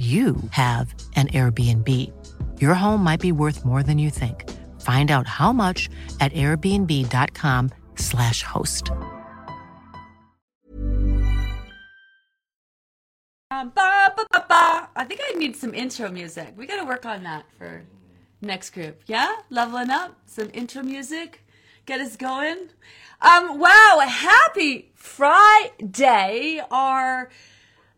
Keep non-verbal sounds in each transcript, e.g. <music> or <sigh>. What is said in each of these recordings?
you have an Airbnb. Your home might be worth more than you think. Find out how much at airbnb.com/slash host. Ba, ba, ba, ba. I think I need some intro music. We got to work on that for next group. Yeah, leveling up some intro music, get us going. Um, wow, happy Friday! Our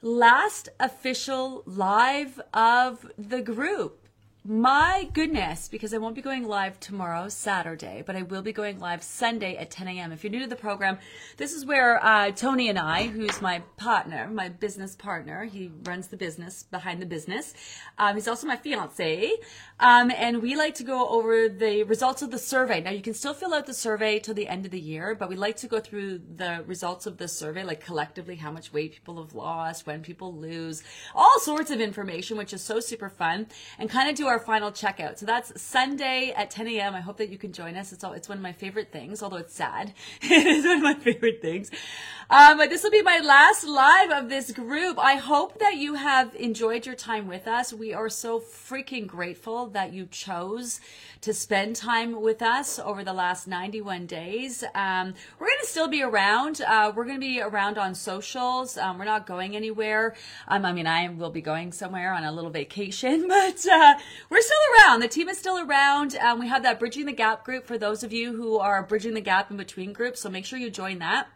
last official live of the group. My goodness, because I won't be going live tomorrow, Saturday, but I will be going live Sunday at 10 a.m. If you're new to the program, this is where uh, Tony and I, who's my partner, my business partner, he runs the business behind the business. Um, he's also my fiance. Um, and we like to go over the results of the survey. Now, you can still fill out the survey till the end of the year, but we like to go through the results of the survey, like collectively how much weight people have lost, when people lose, all sorts of information, which is so super fun, and kind of do our final checkout. So that's Sunday at 10 a.m. I hope that you can join us. It's all, it's one of my favorite things, although it's sad. <laughs> it is one of my favorite things. Um, but this will be my last live of this group. I hope that you have enjoyed your time with us. We are so freaking grateful that you chose to spend time with us over the last 91 days. Um, we're going to still be around. Uh, we're going to be around on socials. Um, we're not going anywhere. Um, I mean, I will be going somewhere on a little vacation, <laughs> but uh, we're still around. The team is still around. Um, we have that Bridging the Gap group for those of you who are bridging the gap in between groups. So make sure you join that.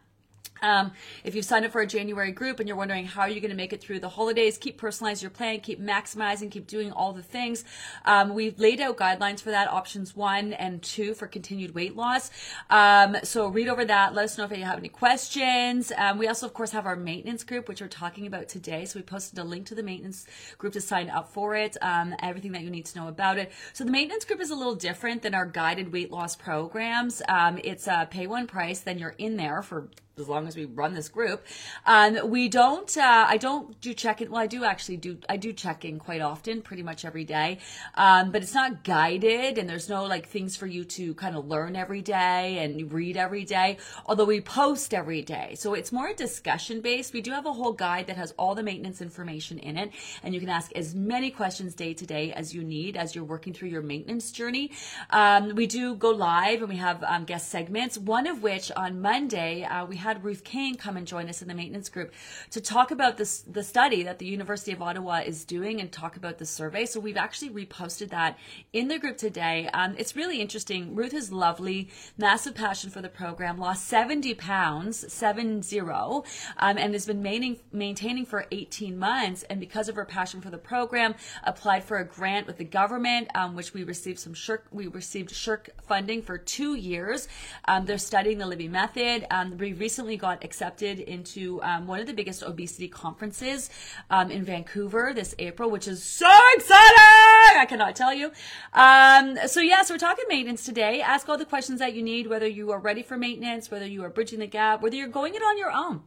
Um, if you've signed up for a January group and you're wondering how are you going to make it through the holidays, keep personalizing your plan, keep maximizing, keep doing all the things. Um, we've laid out guidelines for that, options one and two for continued weight loss. Um, so read over that. Let us know if you have any questions. Um, we also, of course, have our maintenance group, which we're talking about today. So we posted a link to the maintenance group to sign up for it. Um, everything that you need to know about it. So the maintenance group is a little different than our guided weight loss programs. Um, it's a pay one price, then you're in there for as long as we run this group. Um, we don't, uh, I don't do check in. Well, I do actually do, I do check in quite often, pretty much every day. Um, but it's not guided and there's no like things for you to kind of learn every day and read every day, although we post every day. So it's more discussion based. We do have a whole guide that has all the maintenance information in it and you can ask as many questions day to day as you need as you're working through your maintenance journey. Um, we do go live and we have um, guest segments, one of which on Monday, uh, we had Ruth Kane come and join us in the maintenance group to talk about this the study that the University of Ottawa is doing and talk about the survey. So we've actually reposted that in the group today. Um, it's really interesting. Ruth is lovely, massive passion for the program, lost 70 pounds, seven zero, um, and has been maintaining, maintaining for 18 months. And because of her passion for the program, applied for a grant with the government, um, which we received some SSHRC, we received SSHRC funding for two years. Um, they're studying the Livy method. Um, we recently recently got accepted into um, one of the biggest obesity conferences um, in Vancouver this April, which is so exciting! I cannot tell you. Um, so, yes, yeah, so we're talking maintenance today. Ask all the questions that you need, whether you are ready for maintenance, whether you are bridging the gap, whether you're going it on your own.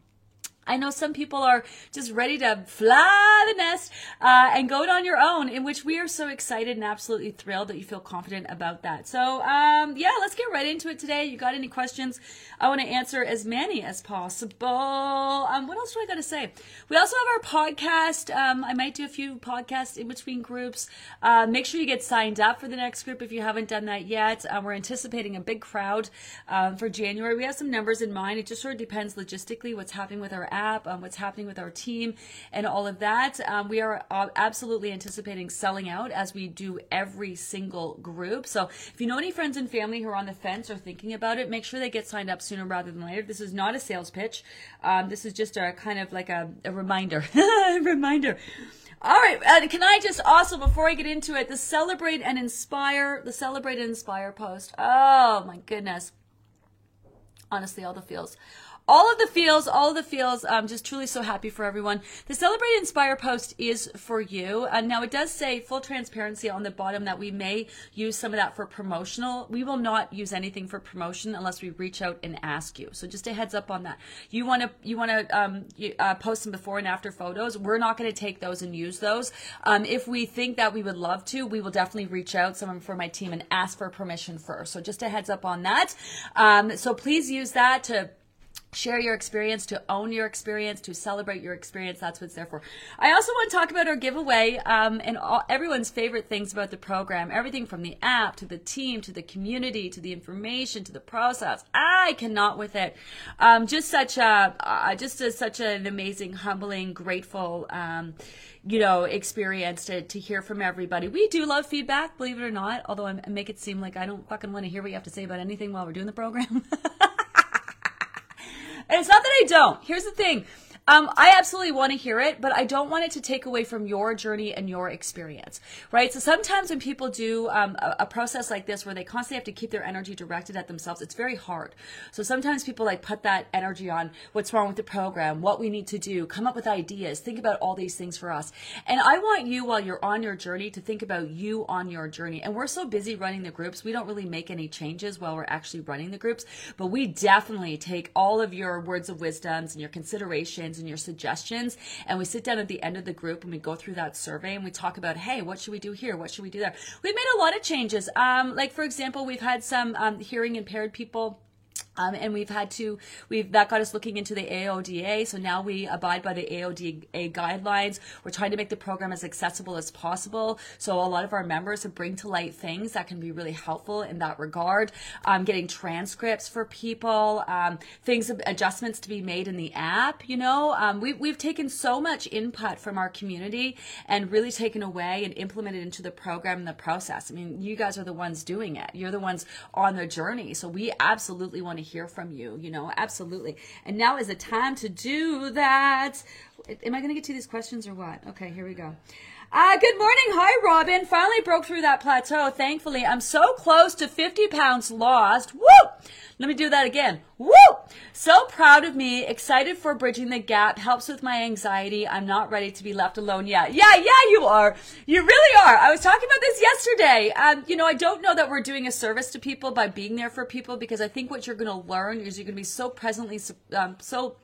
I know some people are just ready to fly the nest uh, and go it on your own, in which we are so excited and absolutely thrilled that you feel confident about that. So, um, yeah, let's get right into it today. You got any questions? I want to answer as many as possible. Um, what else do I got to say? We also have our podcast. Um, I might do a few podcasts in between groups. Uh, make sure you get signed up for the next group if you haven't done that yet. Um, we're anticipating a big crowd um, for January. We have some numbers in mind. It just sort of depends logistically what's happening with our app, um, what's happening with our team, and all of that. Um, we are uh, absolutely anticipating selling out as we do every single group. So if you know any friends and family who are on the fence or thinking about it, make sure they get signed up sooner rather than later. This is not a sales pitch. Um, this is just a kind of like a, a reminder. <laughs> reminder. All right. Uh, can I just also, before I get into it, the celebrate and inspire, the celebrate and inspire post. Oh my goodness. Honestly, all the feels all of the feels, all of the feels. I'm just truly so happy for everyone. The Celebrate Inspire post is for you. Uh, now it does say full transparency on the bottom that we may use some of that for promotional. We will not use anything for promotion unless we reach out and ask you. So just a heads up on that. You want to you want to um, uh, post some before and after photos. We're not going to take those and use those. Um, if we think that we would love to, we will definitely reach out someone for my team and ask for permission first. So just a heads up on that. Um, so please use that to share your experience, to own your experience, to celebrate your experience. That's what it's there for. I also want to talk about our giveaway um, and all, everyone's favorite things about the program. Everything from the app to the team to the community to the information to the process. I cannot with it. Um, just such a, uh, just a, such an amazing, humbling, grateful. Um, you know, experience to, to hear from everybody. We do love feedback, believe it or not, although I make it seem like I don't fucking want to hear what you have to say about anything while we're doing the program. <laughs> And it's not that I don't. Here's the thing. Um, I absolutely want to hear it, but I don't want it to take away from your journey and your experience, right? So sometimes when people do um, a, a, process like this where they constantly have to keep their energy directed at themselves, it's very hard. So sometimes people like put that energy on what's wrong with the program, what we need to do, come up with ideas, think about all these things for us. And I want you while you're on your journey to think about you on your journey. And we're so busy running the groups, we don't really make any changes while we're actually running the groups, but we definitely take all of your words of wisdoms and your considerations and your suggestions. And we sit down at the end of the group and we go through that survey and we talk about, hey, what should we do here? What should we do there? We've made a lot of changes. Um, like, for example, we've had some um, hearing impaired people um, and we've had to, we've that got us looking into the AODA. So now we abide by the AODA guidelines. We're trying to make the program as accessible as possible. So a lot of our members have bring to light things that can be really helpful in that regard. Um, getting transcripts for people, um, things adjustments to be made in the app. You know, um, we, we've taken so much input from our community and really taken away and implemented into the program and the process. I mean, you guys are the ones doing it. You're the ones on the journey. So we absolutely want to hear from you, you know, absolutely. And now is the time to do that. Am I going to get to these questions or what? Okay, here we go. Uh, good morning. Hi, Robin. Finally broke through that plateau. Thankfully, I'm so close to 50 pounds lost. Woo! Let me do that again. Woo! So proud of me. Excited for bridging the gap. Helps with my anxiety. I'm not ready to be left alone yet. Yeah, yeah, you are. You really are. I was talking about this yesterday. Um, you know, I don't know that we're doing a service to people by being there for people because I think what you're going to learn is you're going to be so presently, um, so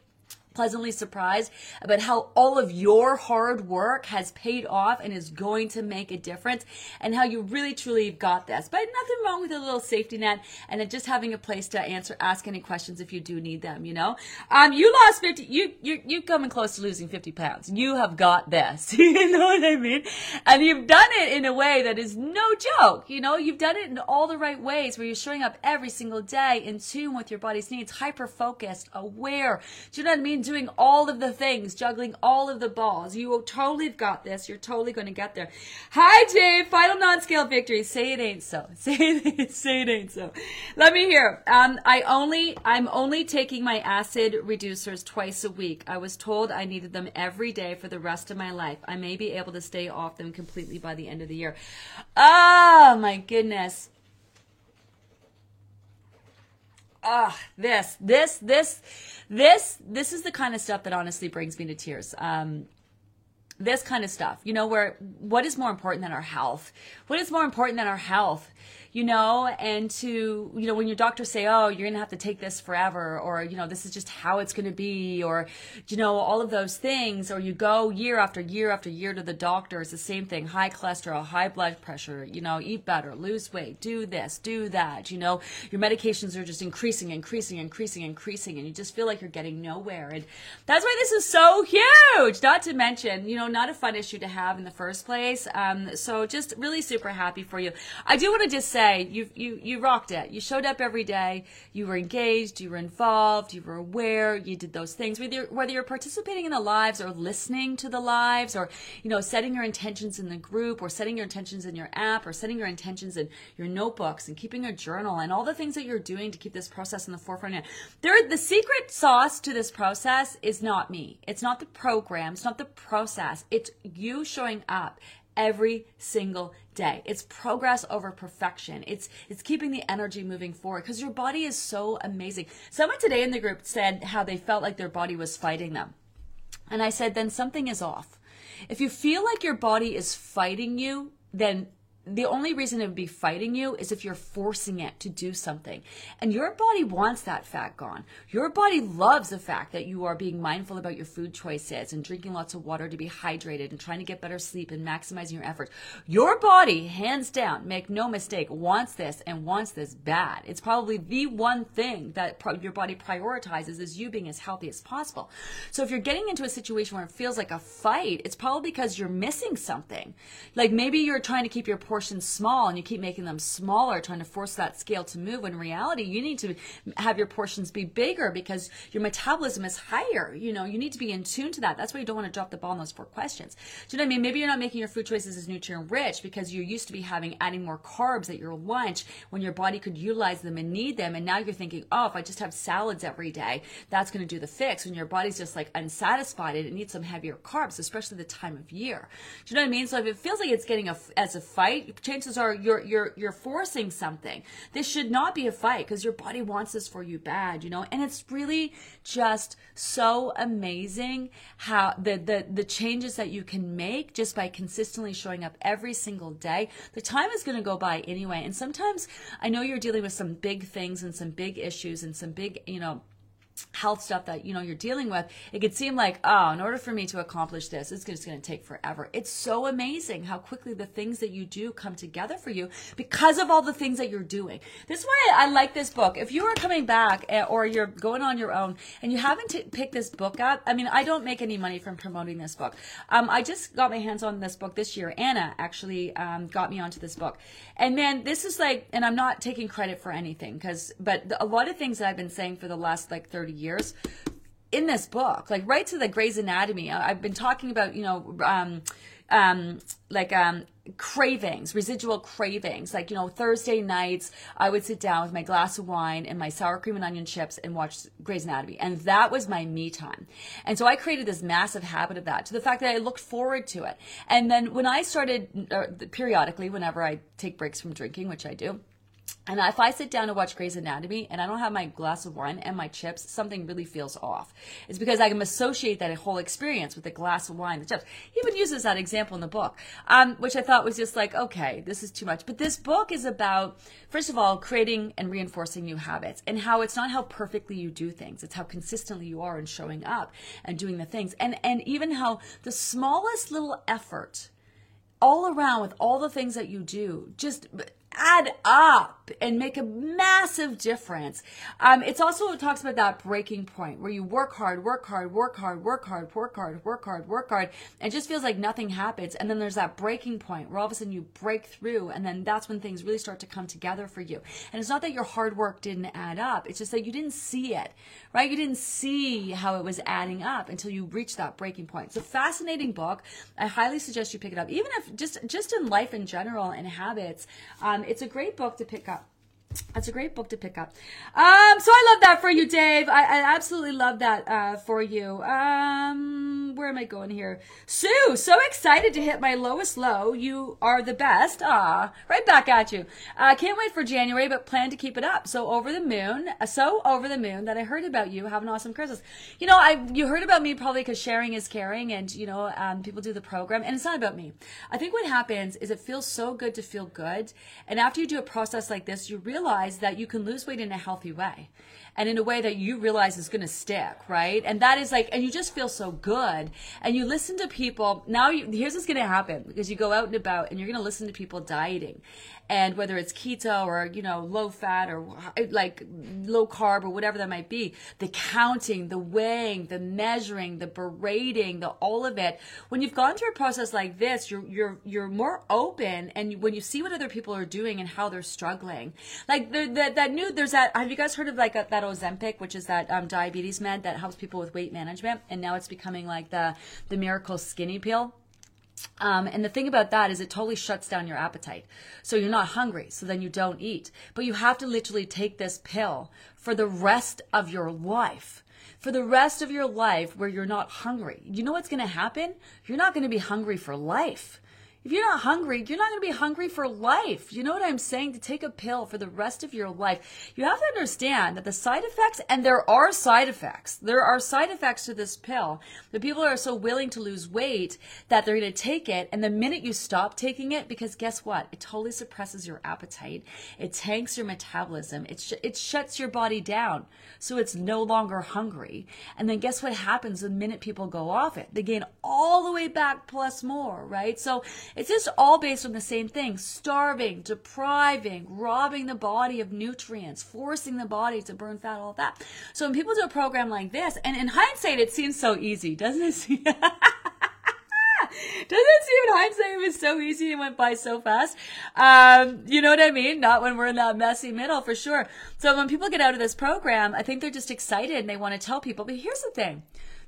pleasantly surprised about how all of your hard work has paid off and is going to make a difference and how you really truly got this. But nothing wrong with a little safety net and then just having a place to answer, ask any questions if you do need them, you know? Um, you lost 50, you, you, you coming close to losing 50 pounds. You have got this. <laughs> you know what I mean? And you've done it in a way that is no joke. You know, you've done it in all the right ways where you're showing up every single day in tune with your body's needs, hyper focused, aware. Do you know what I mean? Doing all of the things, juggling all of the balls. You totally have got this. You're totally going to get there. Hi, Dave. Final non-scale victory. Say it ain't so. <laughs> Say it, say it ain't so. Let me hear. Um, I only, I'm only taking my acid reducers twice a week. I was told I needed them every day for the rest of my life. I may be able to stay off them completely by the end of the year. Oh my goodness ah, this, this, this, this, this is the kind of stuff that honestly brings me to tears. Um, this kind of stuff, you know, where what is more important than our health? What is more important than our health? You know, and to, you know, when your doctors say, oh, you're going to have to take this forever, or, you know, this is just how it's going to be, or, you know, all of those things, or you go year after year after year to the doctor, it's the same thing high cholesterol, high blood pressure, you know, eat better, lose weight, do this, do that, you know, your medications are just increasing, increasing, increasing, increasing, and you just feel like you're getting nowhere. And that's why this is so huge, not to mention, you know, not a fun issue to have in the first place. Um, so just really super happy for you. I do want to just say, you you you rocked it. You showed up every day. You were engaged. You were involved. You were aware. You did those things. Whether you're, whether you're participating in the lives or listening to the lives, or you know setting your intentions in the group, or setting your intentions in your app, or setting your intentions in your notebooks, and keeping a journal, and all the things that you're doing to keep this process in the forefront. There, the secret sauce to this process is not me. It's not the program. It's not the process. It's you showing up every single day. It's progress over perfection. It's it's keeping the energy moving forward because your body is so amazing. Someone today in the group said how they felt like their body was fighting them. And I said then something is off. If you feel like your body is fighting you, then the only reason it would be fighting you is if you're forcing it to do something. And your body wants that fat gone. Your body loves the fact that you are being mindful about your food choices and drinking lots of water to be hydrated and trying to get better sleep and maximizing your efforts. Your body, hands down, make no mistake, wants this and wants this bad. It's probably the one thing that pro- your body prioritizes is you being as healthy as possible. So if you're getting into a situation where it feels like a fight, it's probably because you're missing something. Like maybe you're trying to keep your portions small and you keep making them smaller, trying to force that scale to move. When in reality, you need to have your portions be bigger because your metabolism is higher. You know, you need to be in tune to that. That's why you don't want to drop the ball on those four questions. Do you know what I mean? Maybe you're not making your food choices as nutrient rich because you're used to be having adding more carbs at your lunch when your body could utilize them and need them. And now you're thinking, oh, if I just have salads every day, that's going to do the fix. When your body's just like unsatisfied and it needs some heavier carbs, especially the time of year. Do you know what I mean? So if it feels like it's getting a, as a fight, chances are you're you're you're forcing something. This should not be a fight because your body wants this for you bad, you know. And it's really just so amazing how the the the changes that you can make just by consistently showing up every single day. The time is going to go by anyway, and sometimes I know you're dealing with some big things and some big issues and some big, you know, health stuff that you know you're dealing with it could seem like oh in order for me to accomplish this it's just going to take forever. It's so amazing how quickly the things that you do come together for you because of all the things that you're doing. This is why i like this book. If you are coming back eh, or you're going on your own and you haven't t- picked this book up i mean i don't make any money from promoting this book. Um, i just got my hands on this book this year. Anna actually um, got me onto this book. And man this is like and i'm not taking credit for anything because but a lot of things that i've been saying for the last like 30 years in this book, like right to the Grey's Anatomy. I've been talking about, you know, um, um, like um, cravings, residual cravings. Like, you know, Thursday nights, I would sit down with my glass of wine and my sour cream and onion chips and watch Grey's Anatomy. And that was my me time. And so I created this massive habit of that to the fact that I looked forward to it. And then when I started, uh, periodically, whenever I take breaks from drinking, which I do, and if I sit down to watch Grey's Anatomy and I don't have my glass of wine and my chips, something really feels off. It's because I can associate that whole experience with the glass of wine, the chips. He even uses that example in the book, um, which I thought was just like, okay, this is too much. But this book is about, first of all, creating and reinforcing new habits and how it's not how perfectly you do things. It's how consistently you are in showing up and doing the things. And, and even how the smallest little effort all around with all the things that you do, just add up and make a massive difference. Um, it's also it talks about that breaking point where you work hard, work hard, work hard, work hard, work hard, work hard, work hard, and just feels like nothing happens. And then there's that breaking point where all of a sudden you break through, and then that's when things really start to come together for you. And it's not that your hard work didn't add up; it's just that you didn't see it, right? You didn't see how it was adding up until you reached that breaking point. A fascinating book. I highly suggest you pick it up, even if just just in life in general and habits. Um, it's a great book to pick up. That's a great book to pick up. Um, so I love that for you, Dave. I, I absolutely love that uh, for you. Um, where am I going here? Sue, so excited to hit my lowest low. You are the best. Ah, right back at you. I uh, can't wait for January, but plan to keep it up. So over the moon, so over the moon that I heard about you. Have an awesome Christmas. You know, I you heard about me probably because sharing is caring, and you know, um, people do the program, and it's not about me. I think what happens is it feels so good to feel good, and after you do a process like this, you realize realize that you can lose weight in a healthy way and in a way that you realize is going to stick, right? And that is like, and you just feel so good. And you listen to people. Now, you, here's what's going to happen because you go out and about and you're going to listen to people dieting and whether it's keto or you know low fat or like low carb or whatever that might be the counting the weighing the measuring the berating the all of it when you've gone through a process like this you're you're you're more open and when you see what other people are doing and how they're struggling. Like the, the that new there's that have you guys heard of like a, that ozempic which is that um, diabetes med that helps people with weight management and now it's becoming like the the miracle skinny pill um, and the thing about that is it totally shuts down your appetite. So you're not hungry, so then you don't eat. But you have to literally take this pill for the rest of your life. For the rest of your life where you're not hungry. You know what's going to happen? You're not going to be hungry for life if you're not hungry, you're not going to be hungry for life. You know what I'm saying? To take a pill for the rest of your life, you have to understand that the side effects, and there are side effects, there are side effects to this pill. The people are so willing to lose weight that they're going to take it. And the minute you stop taking it, because guess what? It totally suppresses your appetite. It tanks your metabolism. It, sh- it shuts your body down. So it's no longer hungry. And then guess what happens the minute people go off it? They gain all the way back plus more, right? So it's just all based on the same thing starving, depriving, robbing the body of nutrients, forcing the body to burn fat, all that. So when people do a program like this, and in hindsight, it seems so easy, doesn't it? <laughs> Doesn't it seem in hindsight it was so easy and went by so fast? Um, you know what I mean? Not when we're in that messy middle for sure. So when people get out of this program, I think they're just excited and they want to tell people. But here's the thing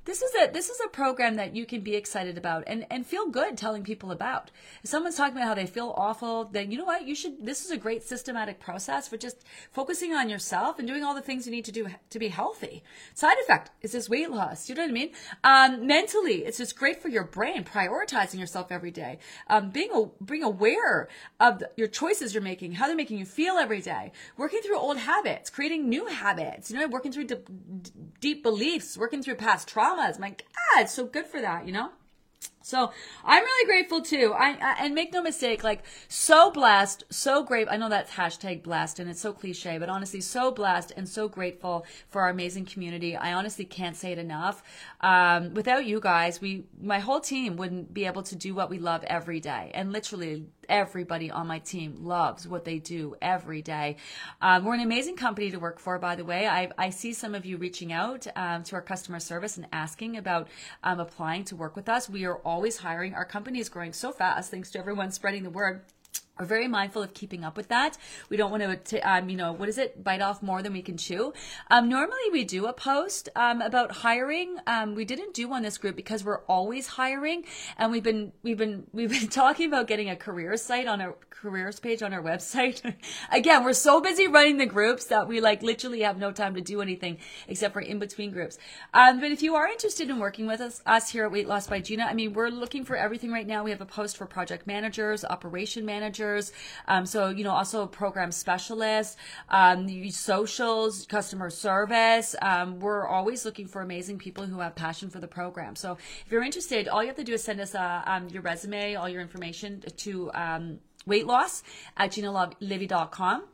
this is a this is a program that you can be excited about and and feel good telling people about. If someone's talking about how they feel awful, then you know what? You should this is a great systematic process for just focusing on yourself and doing all the things you need to do to be healthy. Side effect is this weight loss. You know what I mean? Um, mentally, it's just great for your brain, prioritizing yourself every day. Um, being a, being aware of the, your choices you're making, how they're making you feel every day. Working through old habits, creating new habits, you know, working through deep beliefs, working through past trauma traumas. My God, so good for that, you know? So I'm really grateful too. I, I, and make no mistake, like so blessed, so great. I know that's hashtag blessed and it's so cliche, but honestly, so blessed and so grateful for our amazing community. I honestly can't say it enough. Um, without you guys, we, my whole team wouldn't be able to do what we love every day. And literally everybody on my team loves what they do every day. Um, we're an amazing company to work for, by the way. I, I see some of you reaching out um, to our customer service and asking about um, applying to work with us. We are always hiring. Our company is growing so fast, thanks to everyone spreading the word are very mindful of keeping up with that. We don't want to, um, you know, what is it? Bite off more than we can chew. Um, normally we do a post um, about hiring. Um, we didn't do one this group because we're always hiring, and we've been we've been <laughs> we've been talking about getting a careers site on our careers page on our website. <laughs> Again, we're so busy running the groups that we like literally have no time to do anything except for in between groups. Um, but if you are interested in working with us, us here at Weight Loss by Gina, I mean, we're looking for everything right now. We have a post for project managers, operation managers managers. Um, so, you know, also program specialists, um, socials, customer service. Um, we're always looking for amazing people who have passion for the program. So if you're interested, all you have to do is send us uh, um, your resume, all your information to um, weight loss at ginalivy.com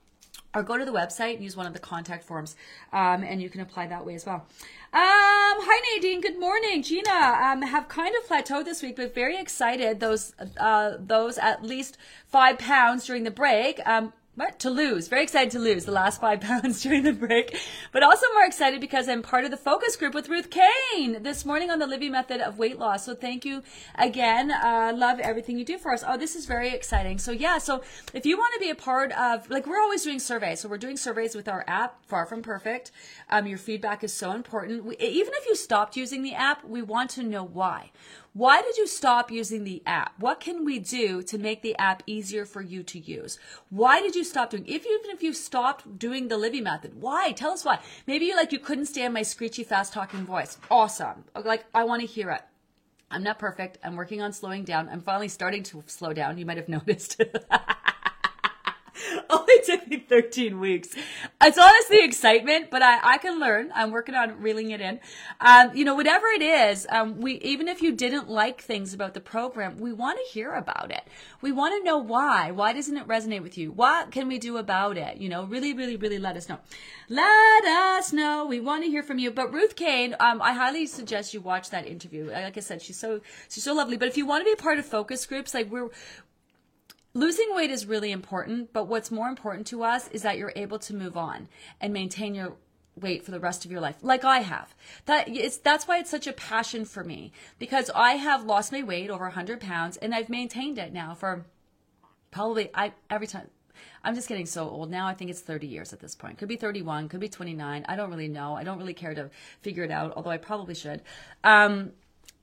or go to the website and use one of the contact forms um, and you can apply that way as well. Um, hi nadine. Good morning. Gina um, have kind of plateaued this week but very excited. Those uh, those at least five pounds during the break what? To lose. Very excited to lose the last five <laughs> pounds during the break, but also more excited because I'm part of the focus group with Ruth Kane this morning on the Livy method of weight loss. So thank you again. Uh, love everything you do for us. Oh, this is very exciting. So yeah, so if you want to be a part of, like we're always doing surveys. So we're doing surveys with our app, Far From Perfect. Um, your feedback is so important. We, even if you stopped using the app, we want to know why. Why did you stop using the app? What can we do to make the app easier for you to use? Why did you stop doing, if you, even if you stopped doing the Livy method, why? Tell us why. Maybe you like, you couldn't stand my screechy, fast talking voice. Awesome. Like, I want to hear it. I'm not perfect. I'm working on slowing down. I'm finally starting to slow down. You might have <laughs> noticed. <laughs> only took me 13 weeks. It's honestly excitement, but I, I can learn. I'm working on reeling it in. Um, you know, whatever it is, um, we, even if you didn't like things about the program, we want to hear about it. We want to know why. Why doesn't it resonate with you? What can we do about it? You know, really, really, really let us know. Let us know. We want to hear from you. But Ruth Kane, um, I highly suggest you watch that interview. Like I said, she's so, she's so lovely. But if you want to be part of focus groups, like we're, losing weight is really important, but what's more important to us is that you're able to move on and maintain your weight for the rest of your life like I have. That is that's why it's such a passion for me because I have lost my weight over 100 pounds and I've maintained it now for probably I every time I'm just getting so old now. I think it's 30 years at this point. Could be 31, could be 29. I don't really know. I don't really care to figure it out, although I probably should. Um,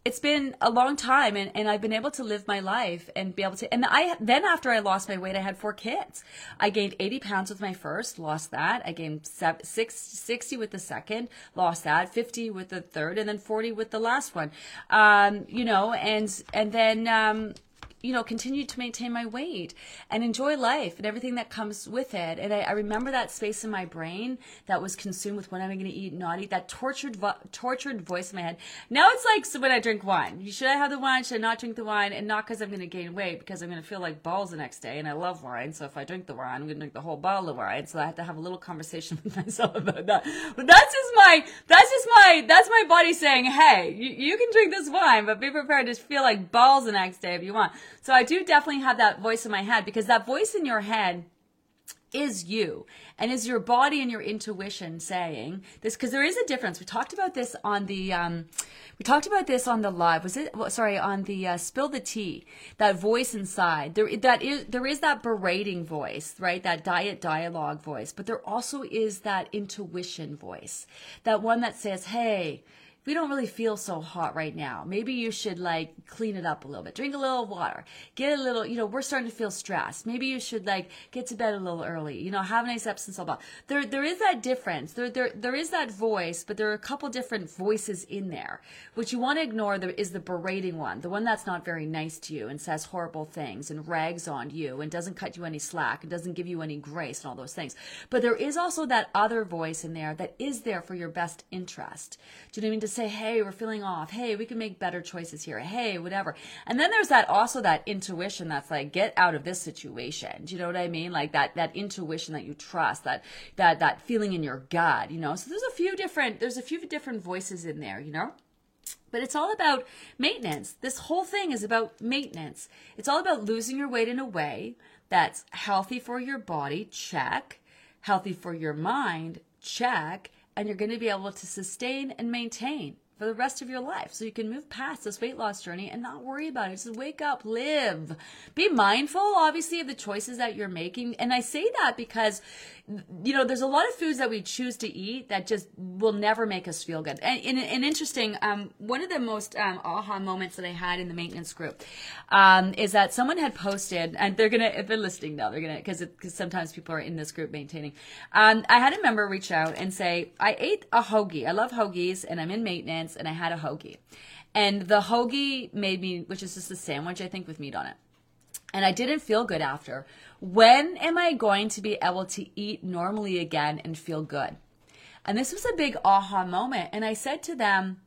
it's been a long time and, and I've been able to live my life and be able to and I then after I lost my weight I had four kids. I gained 80 pounds with my first, lost that. I gained seven, six, 60 with the second, lost that, 50 with the third and then 40 with the last one. Um, you know, and and then um you know, continue to maintain my weight and enjoy life and everything that comes with it. And I, I remember that space in my brain that was consumed with when am I going to eat, not eat, that tortured, vo- tortured voice in my head. Now it's like so when I drink wine. Should I have the wine? Should I not drink the wine? And not because I'm going to gain weight, because I'm going to feel like balls the next day. And I love wine. So if I drink the wine, I'm going to drink the whole bottle of wine. So I have to have a little conversation <laughs> with myself about that. But that's just my, that's just my, that's my body saying, hey, you, you can drink this wine, but be prepared to feel like balls the next day if you want. So I do definitely have that voice in my head because that voice in your head is you. And is your body and your intuition saying this? Because there is a difference. We talked about this on the um, we talked about this on the live. Was it sorry on the uh, spill the tea that voice inside. There that is there is that berating voice right? That diet dialogue voice. But there also is that intuition voice. That one that says hey we don't really feel so hot right now. Maybe you should like clean it up a little bit. Drink a little water. Get a little, you know, we're starting to feel stressed. Maybe you should like get to bed a little early. You know, have a nice Epsom salt bath. There, there is that difference. There, there, there is that voice, but there are a couple different voices in there. What you want to ignore is the berating one, the one that's not very nice to you and says horrible things and rags on you and doesn't cut you any slack and doesn't give you any grace and all those things. But there is also that other voice in there that is there for your best interest. Do you know what I mean? Say, hey, we're feeling off. Hey, we can make better choices here. Hey, whatever. And then there's that also that intuition that's like, get out of this situation. Do you know what I mean? Like that that intuition that you trust, that that that feeling in your gut, you know. So there's a few different there's a few different voices in there, you know. But it's all about maintenance. This whole thing is about maintenance. It's all about losing your weight in a way that's healthy for your body, check. Healthy for your mind, check and you're going to be able to sustain and maintain for the rest of your life. So you can move past this weight loss journey and not worry about it. Just wake up, live. Be mindful, obviously, of the choices that you're making. And I say that because, you know, there's a lot of foods that we choose to eat that just will never make us feel good. And, and, and interesting, um, one of the most um, aha moments that I had in the maintenance group um, is that someone had posted, and they're to, if they're listening now, they're to, because sometimes people are in this group maintaining. Um, I had a member reach out and say, I ate a hoagie. I love hoagies and I'm in maintenance and I had a hoagie. And the hoagie made me, which is just a sandwich, I think, with meat on it. And I didn't feel good after. When am I going to be able to eat normally again and feel good? And this was a big aha moment. And I said to them,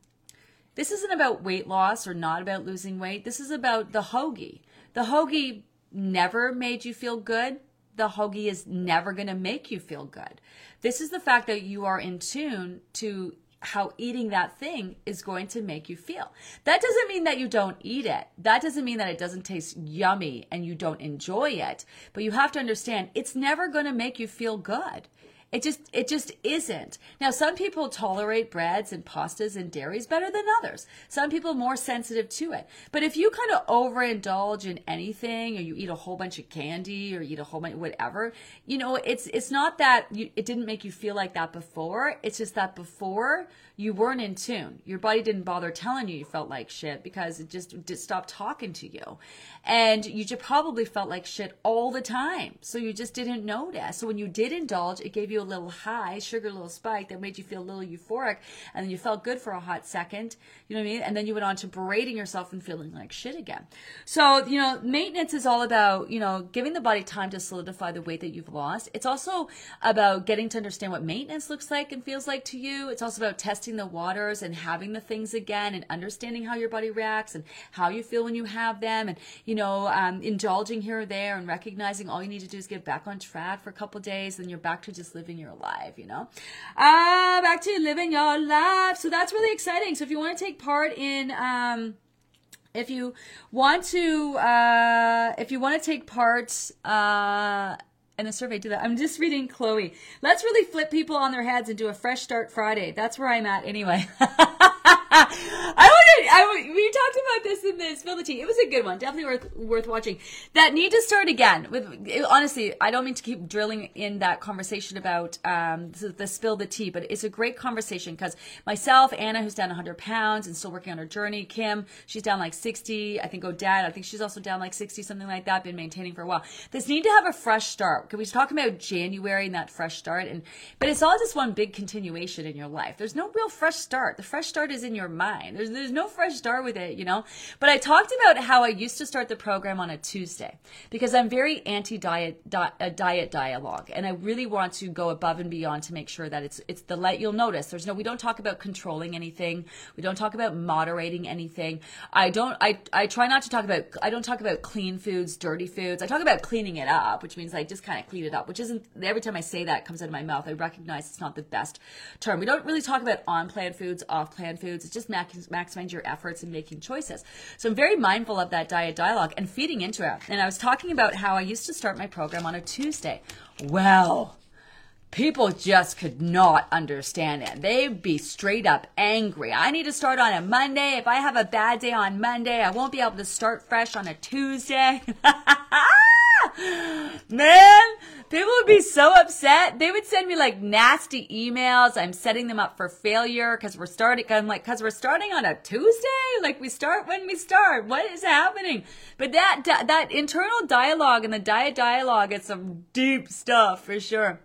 this isn't about weight loss or not about losing weight. This is about the hoagie. The hoagie never made you feel good. The hoagie is never going to make you feel good. This is the fact that you are in tune to how eating that thing is going to make you feel. That doesn't mean that you don't eat it. That doesn't mean that it doesn't taste yummy and you don't enjoy it. But you have to understand it's never going to make you feel good. It just it just isn't. Now some people tolerate breads and pastas and dairies better than others. Some people are more sensitive to it. But if you kind of overindulge in anything or you eat a whole bunch of candy or eat a whole bunch whatever, you know, it's it's not that you, it didn't make you feel like that before. It's just that before you weren't in tune. Your body didn't bother telling you you felt like shit because it just, just stopped talking to you. And you just probably felt like shit all the time. So you just didn't notice. So when you did indulge, it gave you a little high, sugar, little spike that made you feel a little euphoric. And then you felt good for a hot second. You know what I mean? And then you went on to berating yourself and feeling like shit again. So, you know, maintenance is all about, you know, giving the body time to solidify the weight that you've lost. It's also about getting to understand what maintenance looks like and feels like to you. It's also about testing the waters and having the things again and understanding how your body reacts and how you feel when you have them and, you know, um, indulging here or there and recognizing all you need to do is get back on track for a couple days and you're back to just living your life, you know? Uh, back to living your life. So that's really exciting. So if you want to take part in, um, if you want to uh, if you want to take part uh, and the survey do that. I'm just reading Chloe. Let's really flip people on their heads and do a fresh start Friday. That's where I'm at anyway. <laughs> I I, we talked about this in the spill the tea. It was a good one, definitely worth worth watching. That need to start again. With honestly, I don't mean to keep drilling in that conversation about um, the, the spill the tea, but it's a great conversation because myself, Anna, who's down 100 pounds and still working on her journey, Kim, she's down like 60. I think Odette, I think she's also down like 60, something like that. Been maintaining for a while. This need to have a fresh start. Can we talk about January and that fresh start? And but it's all just one big continuation in your life. There's no real fresh start. The fresh start is in your mind. There's there's no fresh start with it. you know? But I talked about how I used to start the program on a Tuesday because I'm very anti diet, di- a diet dialogue. And I really want to go above and beyond to make sure that it's, it's the light you'll notice. There's no, we don't talk about controlling anything. We don't talk about moderating anything. I don't, I, I try not to talk about, I don't talk about clean foods, dirty foods. I talk about cleaning it up, which means I just kind of clean it up, which isn't, every time I say that comes out of my mouth, I recognize it's not the best term. We don't really talk about on plan foods, off plan foods. It's just max, maximize your efforts in making choices. So I'm very mindful of that diet dialogue and feeding into it. And I was talking about how I used to start my program on a Tuesday. Well, people just could not understand it. They'd be straight up angry. I need to start on a Monday. If I have a bad day on Monday, I won't be able to start fresh on a Tuesday. <laughs> Man, people would be so upset. They would send me like nasty emails. I'm setting them up for failure because we're starting. I'm like, because we're starting on a Tuesday. Like we start when we start. What is happening? But that that internal dialogue and the diet dialogue, it's some deep stuff for sure.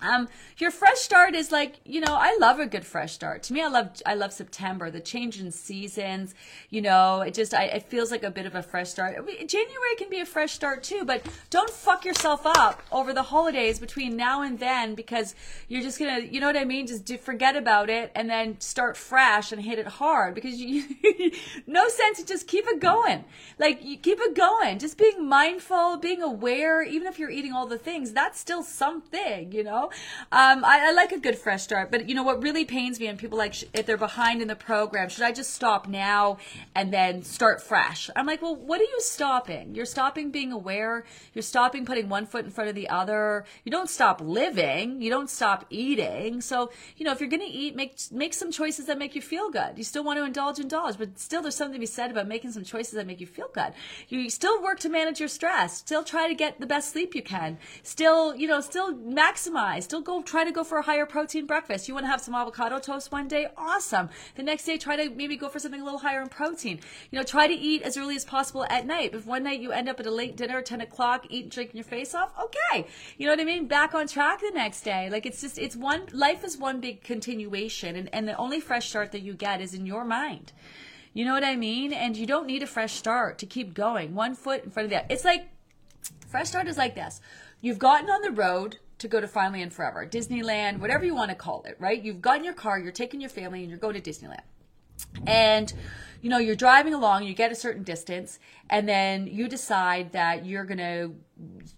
Um, your fresh start is like, you know, I love a good fresh start. To me, I love, I love September, the change in seasons, you know, it just, I, it feels like a bit of a fresh start. January can be a fresh start too, but don't fuck yourself up over the holidays between now and then because you're just gonna, you know what I mean? Just do, forget about it and then start fresh and hit it hard because you, <laughs> no sense to just keep it going. Like, you keep it going. Just being mindful, being aware, even if you're eating all the things, that's still something, you know? Um, I, I, like a good fresh start, but you know what really pains me, and people like if they're behind in the program, should I just stop now and then start fresh? I'm like, well, what are you stopping? You're stopping being aware. You're stopping putting one foot in front of the other. You don't stop living. You don't stop eating. So you know, if you're gonna eat, make make some choices that make you feel good. You still want to indulge, indulge, but still, there's something to be said about making some choices that make you feel good. You still work to manage your stress. Still try to get the best sleep you can. Still, you know, still maximize Still go try to go for a higher protein breakfast. You want to have some avocado toast one day? Awesome. The next day, try to maybe go for something a little higher in protein. You know, try to eat as early as possible at night. If one night you end up at a late dinner, 10 o'clock, eating, drinking your face off, okay. You know what I mean? Back on track the next day. Like it's just, it's one, life is one big continuation. And, and the only fresh start that you get is in your mind. You know what I mean? And you don't need a fresh start to keep going. One foot in front of the other. It's like, fresh start is like this. You've gotten on the road to go to Finally and Forever, Disneyland, whatever you want to call it, right? You've got in your car, you're taking your family, and you're going to Disneyland. And you know, you're driving along, you get a certain distance, and then you decide that you're going to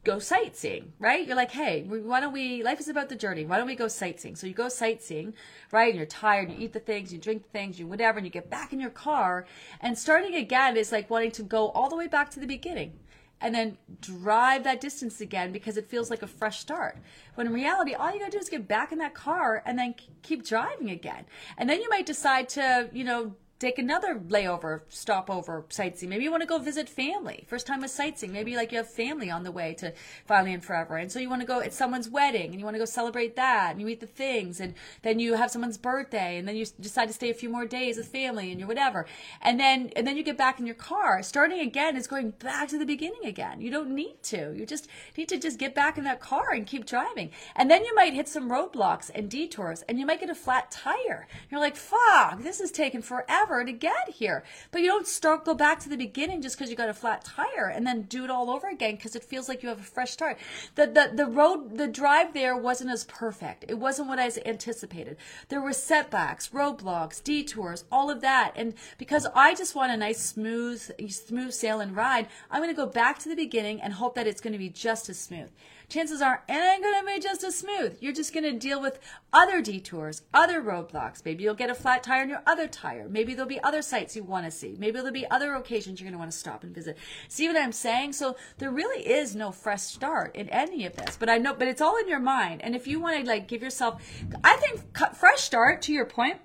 go sightseeing, right? You're like, hey, why don't we, life is about the journey. Why don't we go sightseeing? So you go sightseeing, right? And you're tired, you eat the things, you drink the things, you whatever, and you get back in your car. And starting again is like wanting to go all the way back to the beginning and then drive that distance again because it feels like a fresh start. When in reality, all you gotta do is get back in that car and then keep driving again. And then you might decide to, you know, take another layover, stopover, sightseeing. Maybe you want to go visit family. First time with sightseeing. Maybe like you have family on the way to Finally and Forever. And so you want to go, at someone's wedding and you want to go celebrate that and you eat the things and then you have someone's birthday and then you decide to stay a few more days with family and you're whatever. And then, and then you get back in your car. Starting again is going back to the beginning again. You don't need to. You just need to just get back in that car and keep driving. And then you might hit some roadblocks and detours and you might get a flat tire. You're like, fuck, this is taking forever forever to get here. But you don't start go back to the beginning just because you got a flat tire and then do it all over again because it feels like you have a fresh start. The the the road the drive there wasn't as perfect. It wasn't what I anticipated. There were setbacks, roadblocks, detours, all of that. And because I just want a nice smooth smooth sail and ride, I'm going to go back to the beginning and hope that it's going to be just as smooth chances are it ain't going to be just as smooth. You're just going to deal with other detours, other roadblocks. Maybe you'll get a flat tire on your other tire. Maybe there'll be other sites you want to see. Maybe there'll be other occasions you're going to want to stop and visit. See what I'm saying? So there really is no fresh start in any of this. But I know, but it's all in your mind. And if you want to like give yourself, I think fresh start to your point,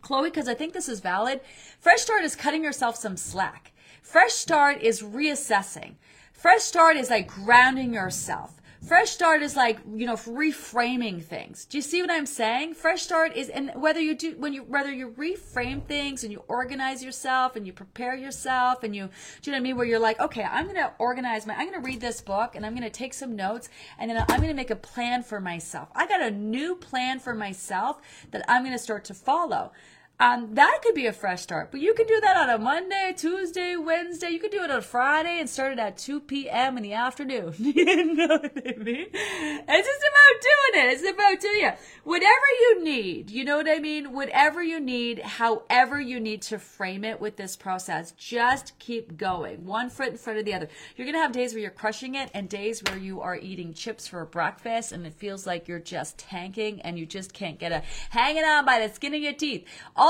Chloe, because I think this is valid. Fresh start is cutting yourself some slack. Fresh start is reassessing. Fresh start is like grounding yourself. Fresh start is like, you know, reframing things. Do you see what I'm saying? Fresh start is, and whether you do, when you, whether you reframe things and you organize yourself and you prepare yourself and you, do you know what I mean? Where you're like, okay, I'm going to organize my, I'm going to read this book and I'm going to take some notes and then I'm going to make a plan for myself. I got a new plan for myself that I'm going to start to follow. Um, that could be a fresh start. But you can do that on a Monday, Tuesday, Wednesday. You could do it on Friday and start it at 2 p.m. in the afternoon. <laughs> you know what I mean? It's just about doing it. It's about doing it. Whatever you need, you know what I mean? Whatever you need, however you need to frame it with this process, just keep going. One foot in front of the other. You're going to have days where you're crushing it and days where you are eating chips for breakfast and it feels like you're just tanking and you just can't get a hanging on by the skin of your teeth. All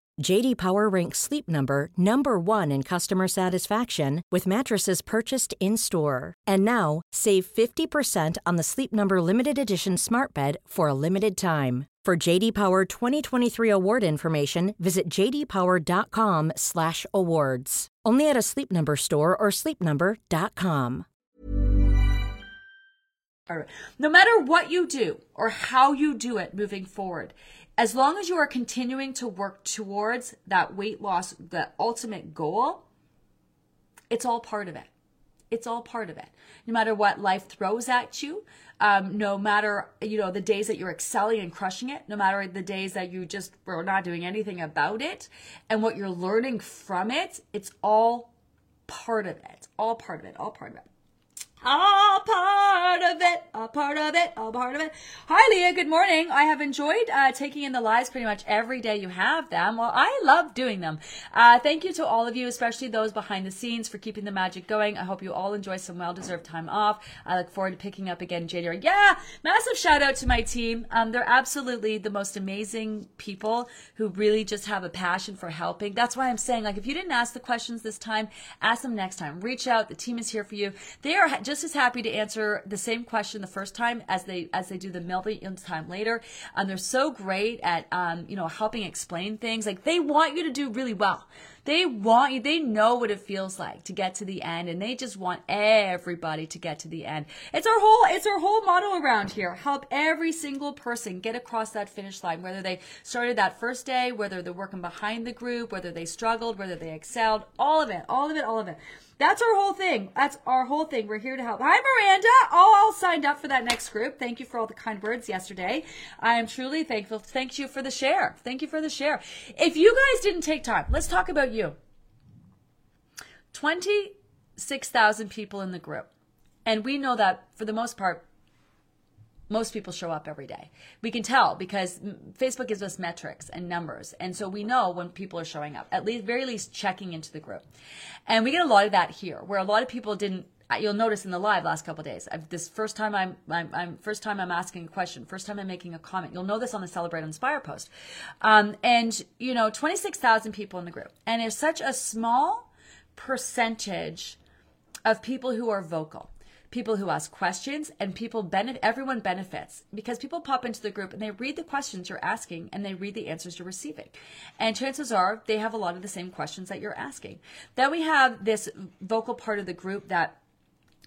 JD Power ranks Sleep Number number 1 in customer satisfaction with mattresses purchased in-store. And now, save 50% on the Sleep Number limited edition Smart Bed for a limited time. For JD Power 2023 award information, visit jdpower.com/awards. Only at a Sleep Number store or sleepnumber.com. All right. No matter what you do or how you do it moving forward, as long as you are continuing to work towards that weight loss, the ultimate goal, it's all part of it. It's all part of it. No matter what life throws at you, um, no matter you know the days that you're excelling and crushing it, no matter the days that you just were not doing anything about it, and what you're learning from it, it's all part of it. All part of it. All part of it all part of it, all part of it, all part of it. Hi, Leah. Good morning. I have enjoyed uh, taking in the lives pretty much every day you have them. Well, I love doing them. Uh, thank you to all of you, especially those behind the scenes, for keeping the magic going. I hope you all enjoy some well-deserved time off. I look forward to picking up again in January. Yeah, massive shout out to my team. Um, they're absolutely the most amazing people who really just have a passion for helping. That's why I'm saying, like, if you didn't ask the questions this time, ask them next time. Reach out. The team is here for you. They are just just as happy to answer the same question the first time as they as they do the million time later. And they're so great at um, you know helping explain things. Like they want you to do really well. They want you. They know what it feels like to get to the end, and they just want everybody to get to the end. It's our whole it's our whole motto around here. Help every single person get across that finish line, whether they started that first day, whether they're working behind the group, whether they struggled, whether they excelled. All of it. All of it. All of it. That's our whole thing. That's our whole thing. We're here to help. Hi, Miranda. All, signed up for that next group. Thank you for all the kind words yesterday. I am truly thankful. Thank you for the share. Thank you for the share. If you guys didn't take time, let's talk about you. 26,000 people in the group. And we know that for the most part, most people show up every day. We can tell because Facebook gives us metrics and numbers. And so we know when people are showing up, at least, very least checking into the group. And we get a lot of that here where a lot of people didn't you'll notice in the live last couple days. I've, this first time I'm, I'm, I'm, first time I'm asking a question, first time I'm making a comment. You'll know this on the Celebrate Inspire post, um, and you know, twenty six thousand people in the group, and it's such a small percentage of people who are vocal people who ask questions and people benefit everyone benefits because people pop into the group and they read the questions you're asking and they read the answers you're receiving. And chances are they have a lot of the same questions that you're asking. Then we have this vocal part of the group that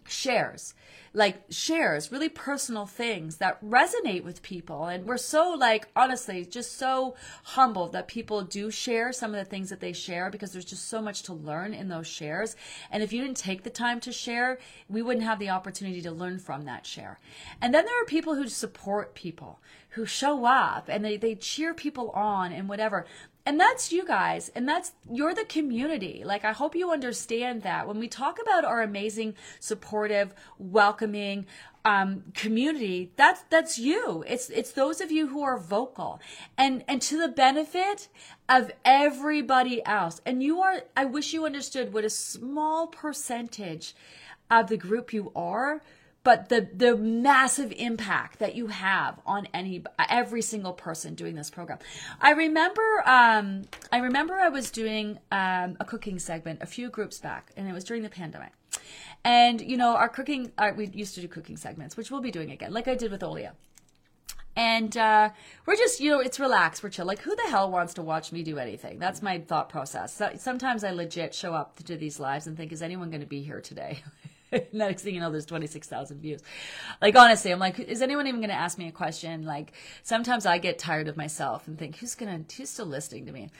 shares. Like shares really personal things that resonate with people. And we're so like honestly just so humbled that people do share some of the things that they share because there's just so much to learn in those shares. And if you didn't take the time to share we wouldn't have the opportunity to learn from that share. And then there are people who support people who show up and they, they cheer people on and whatever and that's you guys and that's you're the community. Like i hope you understand that. When we talk about our amazing supportive welcoming um, community that's that's you. It's it's those of you who are vocal. And and to the benefit of everybody else. And you are i wish you understood what a small percentage of the group you are but the the massive impact that you have on any every single person doing this program. I remember um, I remember I was doing um, a cooking segment a few groups back, and it was during the pandemic. And you know, our cooking our, we used to do cooking segments, which we'll be doing again, like I did with Olia. And uh, we're just, you know, it's relaxed, we're chill. Like, who the hell wants to watch me do anything? That's my thought process. So, sometimes I legit show up to these lives and think, is anyone going to be here today? <laughs> <laughs> next thing you know, there's 26,000 views. Like, honestly, I'm like, is anyone even going to ask me a question? Like, sometimes I get tired of myself and think, who's going to, who's still listening to me?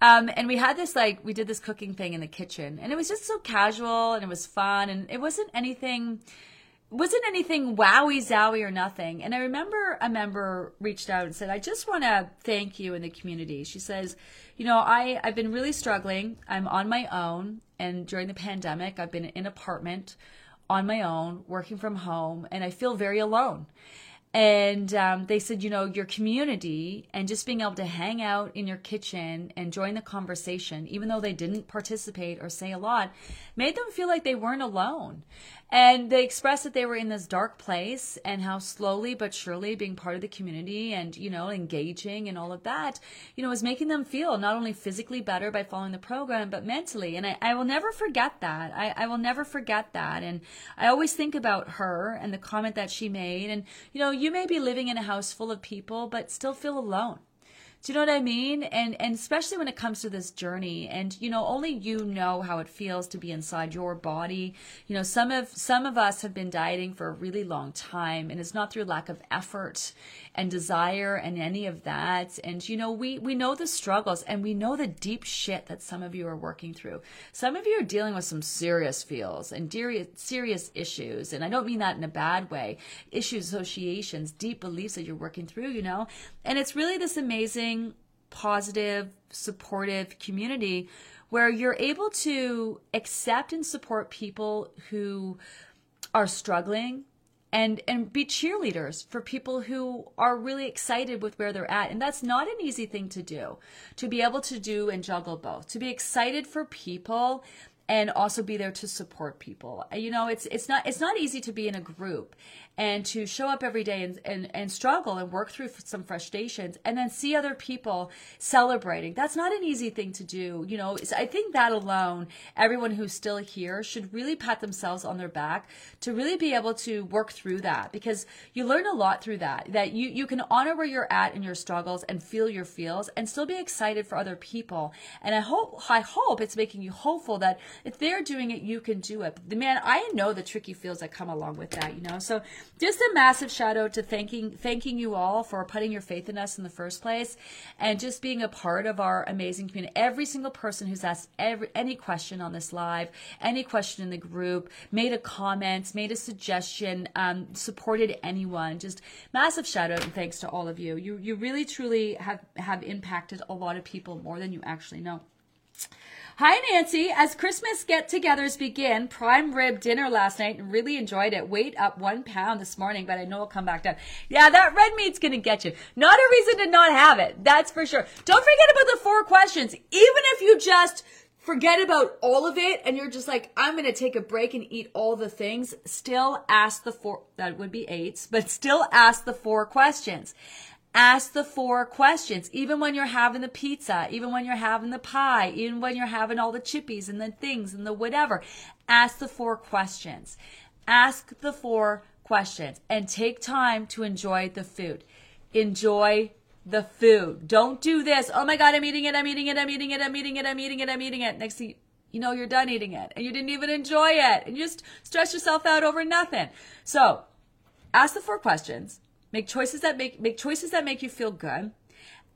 Um, and we had this, like, we did this cooking thing in the kitchen and it was just so casual and it was fun and it wasn't anything, wasn't anything wowie zowie or nothing. And I remember a member reached out and said, I just want to thank you in the community. She says, you know, I, I've been really struggling. I'm on my own. And during the pandemic, I've been in an apartment on my own, working from home, and I feel very alone. And um, they said, you know, your community and just being able to hang out in your kitchen and join the conversation, even though they didn't participate or say a lot, made them feel like they weren't alone. And they expressed that they were in this dark place and how slowly but surely being part of the community and, you know, engaging and all of that, you know, was making them feel not only physically better by following the program, but mentally. And I, I will never forget that. I, I will never forget that. And I always think about her and the comment that she made. And, you know, you may be living in a house full of people, but still feel alone. Do you know what I mean? And and especially when it comes to this journey, and you know, only you know how it feels to be inside your body. You know, some of some of us have been dieting for a really long time, and it's not through lack of effort and desire and any of that. And you know, we we know the struggles and we know the deep shit that some of you are working through. Some of you are dealing with some serious feels and serious issues, and I don't mean that in a bad way. Issues, associations, deep beliefs that you're working through. You know, and it's really this amazing positive, supportive community where you're able to accept and support people who are struggling and and be cheerleaders for people who are really excited with where they're at. And that's not an easy thing to do to be able to do and juggle both to be excited for people and also be there to support people. You know, it's it's not it's not easy to be in a group and to show up every day and, and, and struggle and work through some frustrations and then see other people celebrating. That's not an easy thing to do. You know, I think that alone, everyone who's still here should really pat themselves on their back to really be able to work through that because you learn a lot through that. That you, you can honor where you're at in your struggles and feel your feels and still be excited for other people. And I hope I hope it's making you hopeful that if they're doing it, you can do it. The man, I know the tricky feels that come along with that, you know. So just a massive shout out to thanking thanking you all for putting your faith in us in the first place and just being a part of our amazing community. Every single person who's asked every, any question on this live, any question in the group, made a comment, made a suggestion, um, supported anyone. Just massive shout out and thanks to all of you. You you really truly have have impacted a lot of people more than you actually know. Hi, Nancy. As Christmas get togethers begin, prime rib dinner last night and really enjoyed it. Weight up one pound this morning, but I know it'll come back down. Yeah, that red meat's going to get you. Not a reason to not have it. That's for sure. Don't forget about the four questions. Even if you just forget about all of it and you're just like, I'm to take a break and eat all the things, still ask the four, that would be eights, but still ask the four questions. Ask the four questions, even when you're having the pizza, even when you're having the pie, even when you're having all the chippies and the things and the whatever. Ask the four questions. Ask the four questions and take time to enjoy the food. Enjoy the food. Don't do this. Oh my God, I'm eating it. I'm eating it. I'm eating it. I'm eating it. I'm eating it. I'm eating it. Next thing you know, you're done eating it and you didn't even enjoy it and you just stress yourself out over nothing. So ask the four questions Make choices that make make choices that make you feel good.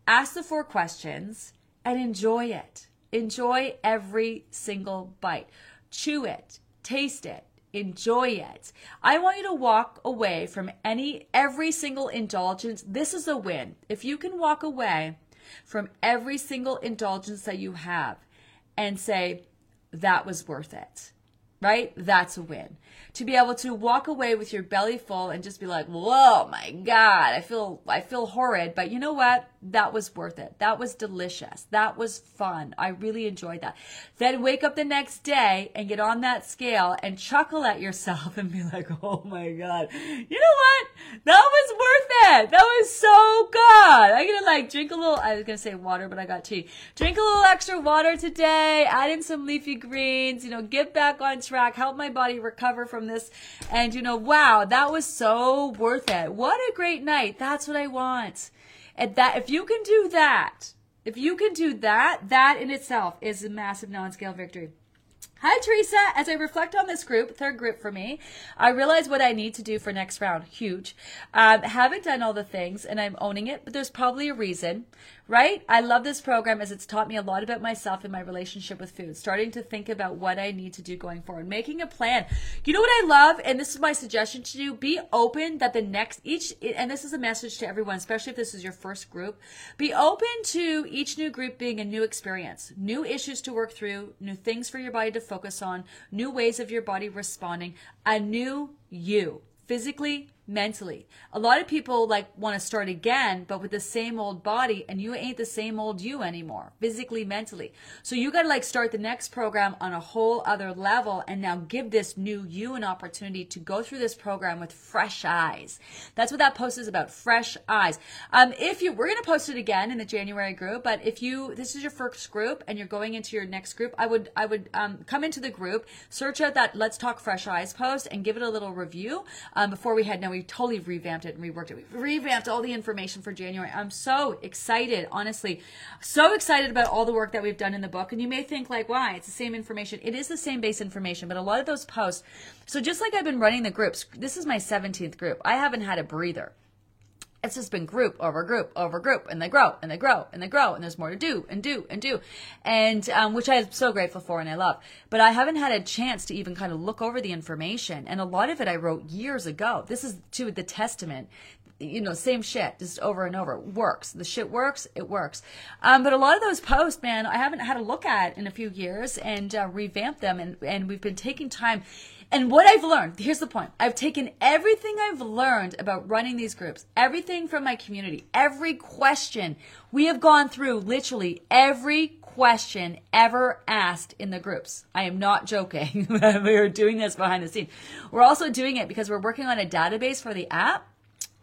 Ask the four questions and enjoy it. Enjoy every single bite. Chew it, taste it, enjoy it. I want you to walk away from any every single indulgence. This is a win. If you can walk away from every single indulgence that you have and say that was worth it right? That's a win. To be able to walk away with your belly full and just be like, "Whoa, my God, I feel I feel horrid," but you know what? That was worth it. That was delicious. That was fun. I really enjoyed that. Then wake up the next day and get on that scale and chuckle at yourself <laughs> and be like, oh my God, you know what? That was worth it. That was so good. I'm gonna like drink a little, I was gonna say water, but I got tea. Drink a little extra water today, add in some leafy greens, you know, get back on track, help my body recover from this. And you know, wow, that was so worth it. What a great night. That's what I want. That, if you can do that, if you can do that, that in itself is a massive non-scale victory. Hi, Teresa. As I reflect on this group, third group for me, I realize what I need to do for next round. Huge. Um, haven't done all the things and I'm owning it, but there's probably a reason right? I love this program as it's taught me a lot about myself and my relationship with food, starting to think about what I need to do going forward, making a plan. You know what I love? And this is my suggestion to you be open that the next, each, and this is a message to everyone, especially if this is your first group, be open to each new group being a new experience, new issues to work through, new things for your body to focus on, new ways of your body responding, a new you physically, mentally. A lot of people like want to start again, but with the same old body and you ain't the same old you anymore, physically, mentally. So you got to like start the next program on a whole other level and now give this new you an opportunity to go through this program with fresh eyes. That's what that post is about, fresh eyes. Um, if you, we're going to post it again in the January group, but if you, this is your first group and you're going into your next group, I would, I would, um, come into the group, search out that Let's Talk Fresh Eyes post and give it a little review, um, before we head. Now we totally revamped it and reworked it. We revamped all the information for January. I'm so excited, honestly, so excited about all the work that we've done in the book. And you may think like, why? It's the same information. It is the same base information, but a lot of those posts. So just like I've been running the groups, this is my 17th group. I haven't had a breather it's just been group over group over group and they grow and they grow and they grow and there's more to do and do and do and um, which i'm so grateful for and i love but i haven't had a chance to even kind of look over the information and a lot of it i wrote years ago this is to the testament you know, same shit, just over and over. Works. The shit works. It works. Um, but a lot of those posts, man, I haven't had a look at in a few years and uh, revamp them. And, and we've been taking time and what I've learned, here's the point. I've taken everything I've learned about running these groups, everything from my community, every question we have gone through, literally every question ever asked in the groups. I am not joking. <laughs> we are doing this behind the scenes. We're also doing it because we're working on a database for the app.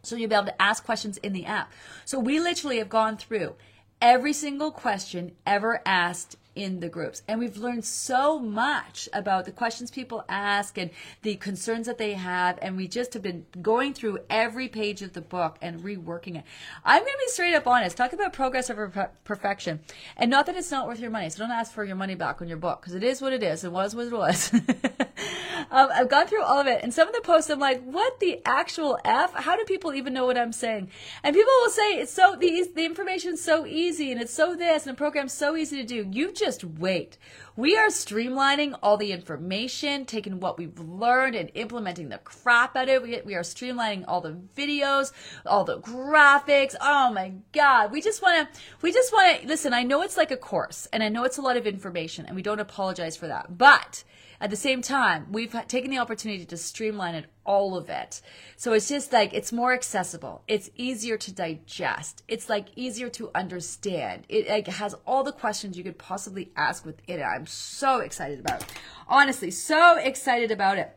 So you'll be able to ask questions in the app. So we literally have gone through every single question ever asked in the groups. And we've learned so much about the questions people ask and the concerns that they have. And we just have been going through every page of the book and reworking it. I'm going to be straight up honest. Talk about progress over perfection. And not that it's not worth your money. So don't ask for your money back on your book because it is what it is. It was what it was. <laughs> um, I've gone through all of it. And some of the posts, I'm like, what the actual F? How do people even know what I'm saying? And people will say, it's so, the, the information's so easy and it's so this and the program's so easy to do. You just wait. We are streamlining all the information, taking what we've learned and implementing the crap out of it. We are streamlining all the videos, all the graphics. Oh my God. We just want to, we just want to, listen, I know it's like a course and I know it's a lot of information and we don't apologize for that. But at the same time, we've taken the opportunity to streamline it, all of it. So it's just like, it's more accessible. It's easier to digest. It's like easier to understand. It like has all the questions you could possibly ask within it. I'm so excited about it. Honestly, so excited about it.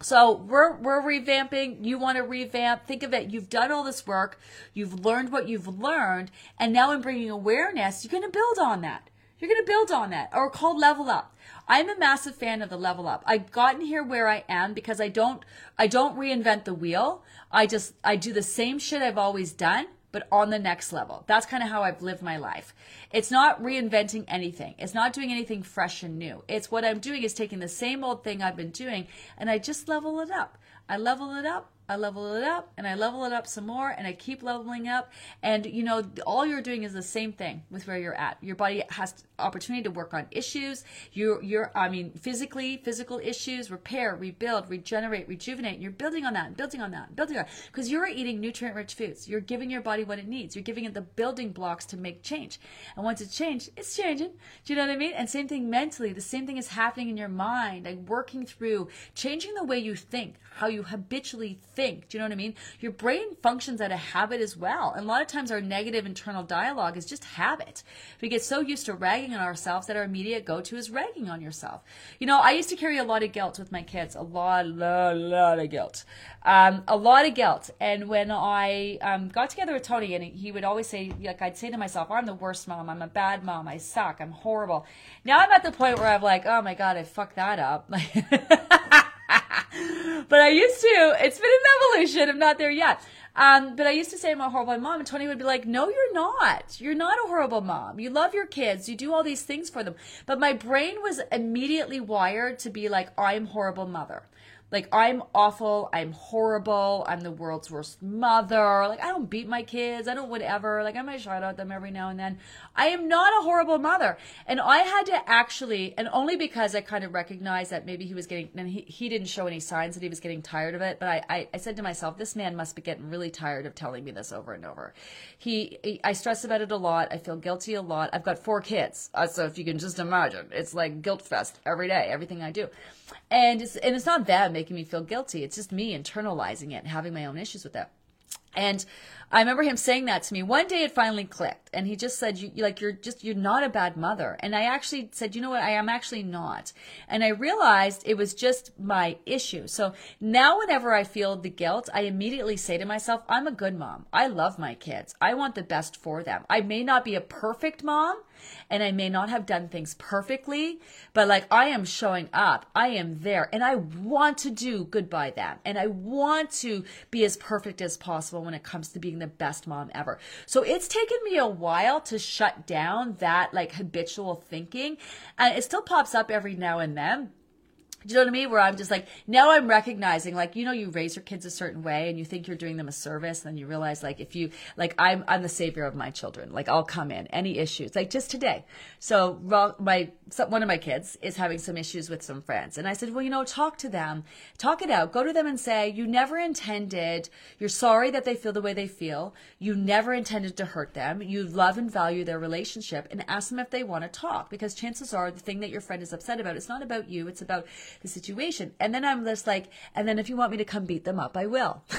So we're we're revamping. You want to revamp? Think of it. You've done all this work. You've learned what you've learned, and now in bringing awareness, you're going to build on that. You're going to build on that, or called level up. I'm a massive fan of the level up. I've gotten here where I am because I don't I don't reinvent the wheel. I just I do the same shit I've always done, but on the next level. That's kind of how I've lived my life. It's not reinventing anything. It's not doing anything fresh and new. It's what I'm doing is taking the same old thing I've been doing and I just level it up. I level it up I level it up and I level it up some more and I keep leveling up. And you know, all you're doing is the same thing with where you're at. Your body has opportunity to work on issues. You're, you're, I mean, physically, physical issues, repair, rebuild, regenerate, rejuvenate. You're building on that, building on that, building on that. because you're eating nutrient rich foods. You're giving your body what it needs. You're giving it the building blocks to make change. And once it's changed, it's changing. Do you know what I mean? And same thing mentally. The same thing is happening in your mind, like working through changing the way you think, how you habitually think think. Do you know what I mean? Your brain functions out of habit as well. And a lot of times our negative internal dialogue is just habit. We get so used to ragging on ourselves that our immediate go to is ragging on yourself. You know, I used to carry a lot of guilt with my kids, a lot, a lot, lot of guilt. Um, a lot of guilt. And when I um, got together with Tony, and he would always say, like, I'd say to myself, I'm the worst mom. I'm a bad mom. I suck. I'm horrible. Now I'm at the point where I'm like, oh my God, I fucked that up. <laughs> <laughs> but I used to. It's been an evolution. I'm not there yet. Um, but I used to say I'm a horrible mom, and Tony would be like, "No, you're not. You're not a horrible mom. You love your kids. You do all these things for them." But my brain was immediately wired to be like, "I'm horrible mother." Like I'm awful, I'm horrible, I'm the world's worst mother. Like I don't beat my kids, I don't whatever. Like I might shout at them every now and then. I am not a horrible mother. And I had to actually, and only because I kind of recognized that maybe he was getting, and he, he didn't show any signs that he was getting tired of it. But I, I, I said to myself, this man must be getting really tired of telling me this over and over. He, he I stress about it a lot. I feel guilty a lot. I've got four kids. Uh, so if you can just imagine, it's like guilt fest every day, everything I do. And it's, and it's not them making me feel guilty. It's just me internalizing it and having my own issues with it. And I remember him saying that to me. One day it finally clicked and he just said, you, like, you're just, you're not a bad mother. And I actually said, you know what? I am actually not. And I realized it was just my issue. So now whenever I feel the guilt, I immediately say to myself, I'm a good mom. I love my kids. I want the best for them. I may not be a perfect mom and I may not have done things perfectly, but like I am showing up. I am there and I want to do good by them. And I want to be as perfect as possible when it comes to being the best mom ever. So it's taken me a while to shut down that like habitual thinking. And it still pops up every now and then do you know what I mean? Where I'm just like, now I'm recognizing, like, you know, you raise your kids a certain way and you think you're doing them a service. And then you realize, like, if you, like, I'm, I'm the savior of my children. Like, I'll come in, any issues, like just today. So, my, one of my kids is having some issues with some friends. And I said, well, you know, talk to them, talk it out, go to them and say, you never intended, you're sorry that they feel the way they feel. You never intended to hurt them. You love and value their relationship and ask them if they want to talk because chances are the thing that your friend is upset about, it's not about you. It's about the situation. And then I'm just like, and then if you want me to come beat them up, I will. <laughs>